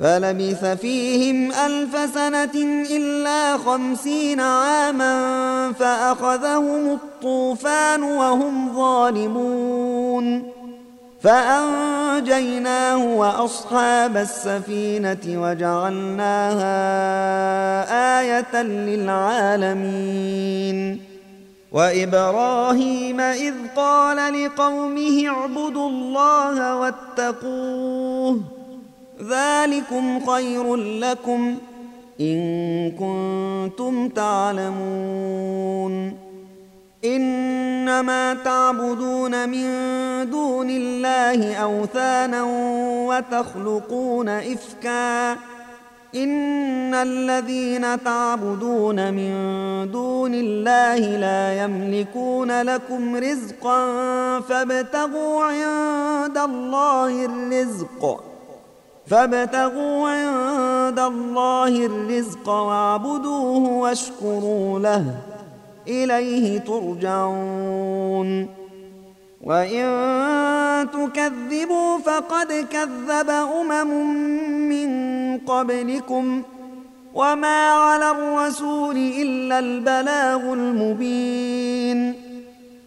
فلبث فيهم ألف سنة إلا خمسين عاما فأخذهم الطوفان وهم ظالمون. فأنجيناه وأصحاب السفينة وجعلناها آية للعالمين. وإبراهيم إذ قال لقومه اعبدوا الله واتقوه. ذلكم خير لكم إن كنتم تعلمون. إنما تعبدون من دون الله أوثانا وتخلقون إفكا. إن الذين تعبدون من دون الله لا يملكون لكم رزقا فابتغوا عند الله الرزق. فابتغوا عند الله الرزق واعبدوه واشكروا له. إليه ترجعون. وإن تكذبوا فقد كذب أمم من قبلكم. وما على الرسول إلا البلاغ المبين.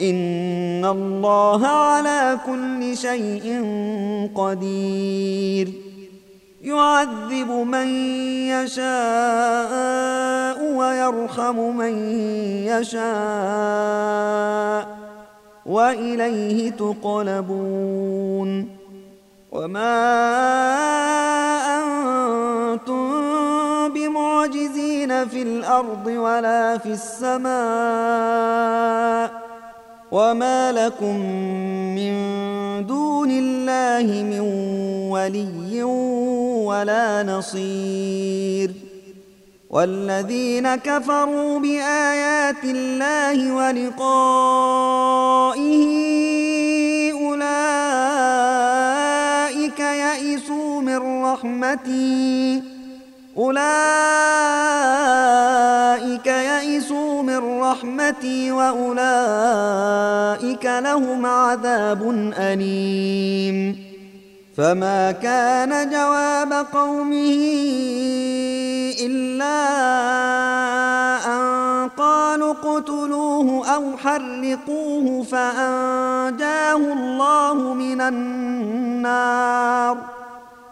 إن الله على كل شيء قدير. يعذب من يشاء ويرحم من يشاء واليه تقلبون. وما أنتم بمعجزين في الأرض ولا في السماء وما لكم من دون الله من ولي ولا نصير والذين كفروا بآيات الله ولقائه أولئك يئسوا من رحمتي أولئك يئسوا من رحمتي وأولئك لهم عذاب أليم. فما كان جواب قومه إلا أن قالوا اقتلوه أو حرقوه فأنجاه الله من النار.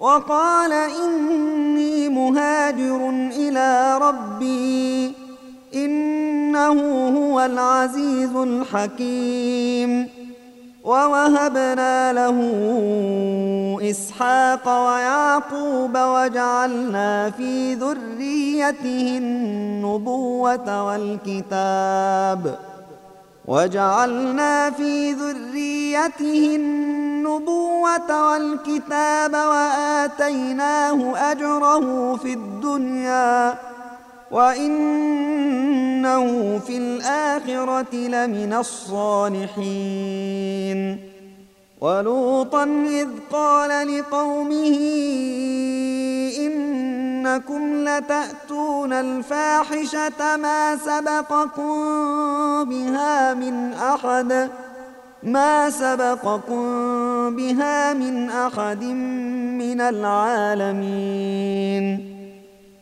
وقال إني مهاجر إلى ربي إنه هو العزيز الحكيم ووهبنا له إسحاق ويعقوب وجعلنا في ذريته النبوة والكتاب وجعلنا في ذريته النبوة والكتاب وآتيناه أجره في الدنيا وإنه في الآخرة لمن الصالحين. ولوطا إذ قال لقومه إنكم لتأتون الفاحشة ما سبقكم بها من أحد ما سبقكم بها من أحد من العالمين.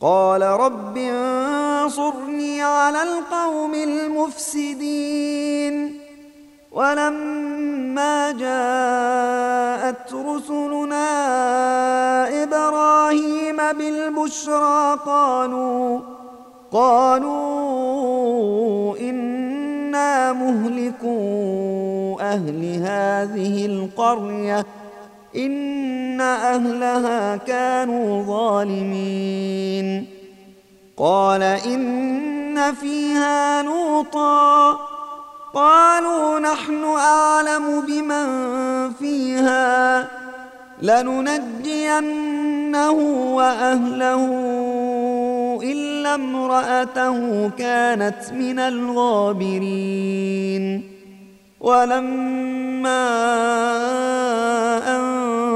قال رب انصرني على القوم المفسدين. ولما جاءت رسلنا إبراهيم بالبشرى قالوا قالوا إنا مهلكو أهل هذه القرية. إن أهلها كانوا ظالمين قال إن فيها لوطا قالوا نحن أعلم بمن فيها لننجينه واهله الا امراته كانت من الغابرين ولما ان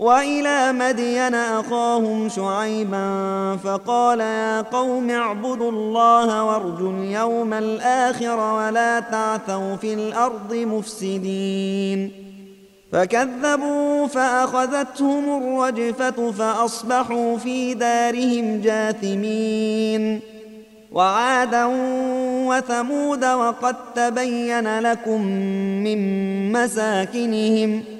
وإلى مدين أخاهم شعيبا فقال يا قوم اعبدوا الله وارجوا اليوم الآخر ولا تعثوا في الأرض مفسدين. فكذبوا فأخذتهم الرجفة فأصبحوا في دارهم جاثمين. وعادا وثمود وقد تبين لكم من مساكنهم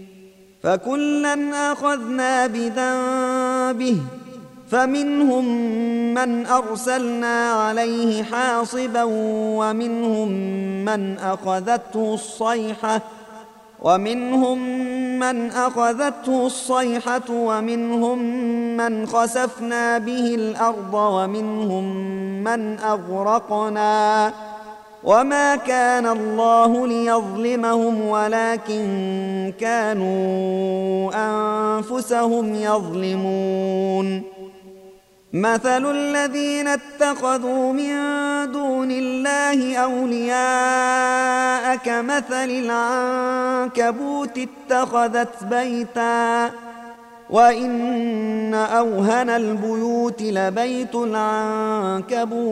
فكلا أخذنا بذنبه فمنهم من أرسلنا عليه حاصبا ومنهم من أخذته الصيحة ومنهم من أخذته الصيحة ومنهم من خسفنا به الأرض ومنهم من أغرقنا. وما كان الله ليظلمهم ولكن كانوا انفسهم يظلمون مثل الذين اتخذوا من دون الله اولياء كمثل العنكبوت اتخذت بيتا وان اوهن البيوت لبيت العنكبوت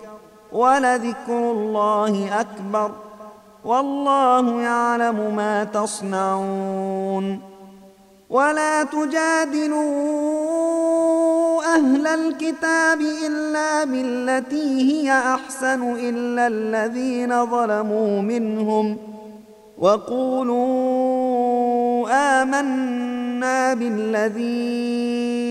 ولذكر الله أكبر والله يعلم ما تصنعون ولا تجادلوا أهل الكتاب إلا بالتي هي أحسن إلا الذين ظلموا منهم وقولوا آمنا بالذي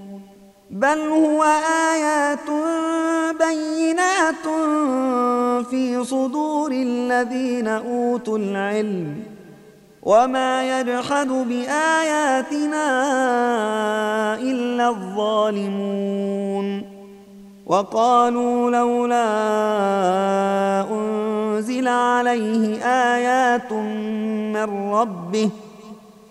بل هو ايات بينات في صدور الذين اوتوا العلم وما يجحد باياتنا الا الظالمون وقالوا لولا انزل عليه ايات من ربه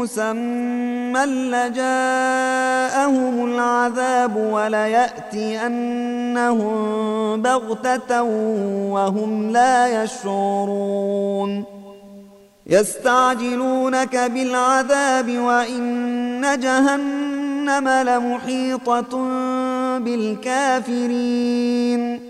مسمى لجاءهم العذاب وليأتينهم بغتة وهم لا يشعرون. يستعجلونك بالعذاب وإن جهنم لمحيطة بالكافرين.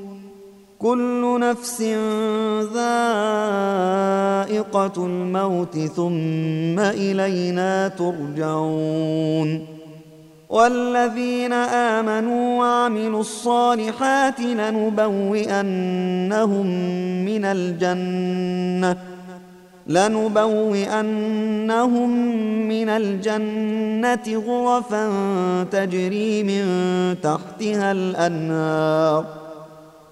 كل نفس ذائقة الموت ثم إلينا ترجعون والذين آمنوا وعملوا الصالحات لنبوئنهم من الجنة لنبوئنهم من الجنة غرفا تجري من تحتها الأنهار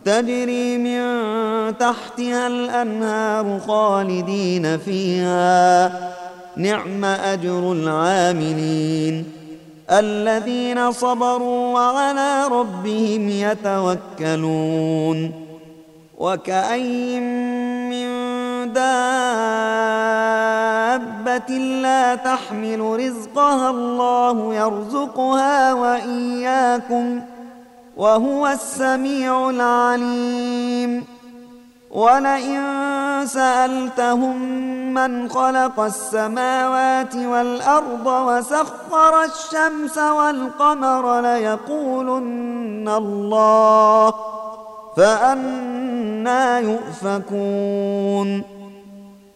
تجري من تحتها الأنهار خالدين فيها. نعم أجر العاملين. الذين صبروا وعلى ربهم يتوكلون. وكأي من دابة لا تحمل رزقها الله يرزقها وإياكم ۖ. وهو السميع العليم. ولئن سالتهم من خلق السماوات والارض وسخر الشمس والقمر ليقولن الله فانا يؤفكون.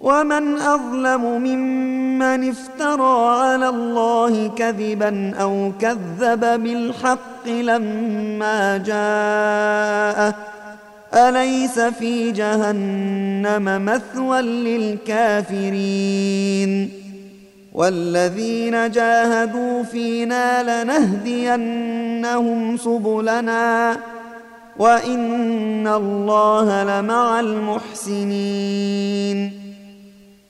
ومن أظلم ممن افترى على الله كذبا أو كذب بالحق لما جاءه أليس في جهنم مثوى للكافرين والذين جاهدوا فينا لنهدينهم سبلنا وإن الله لمع المحسنين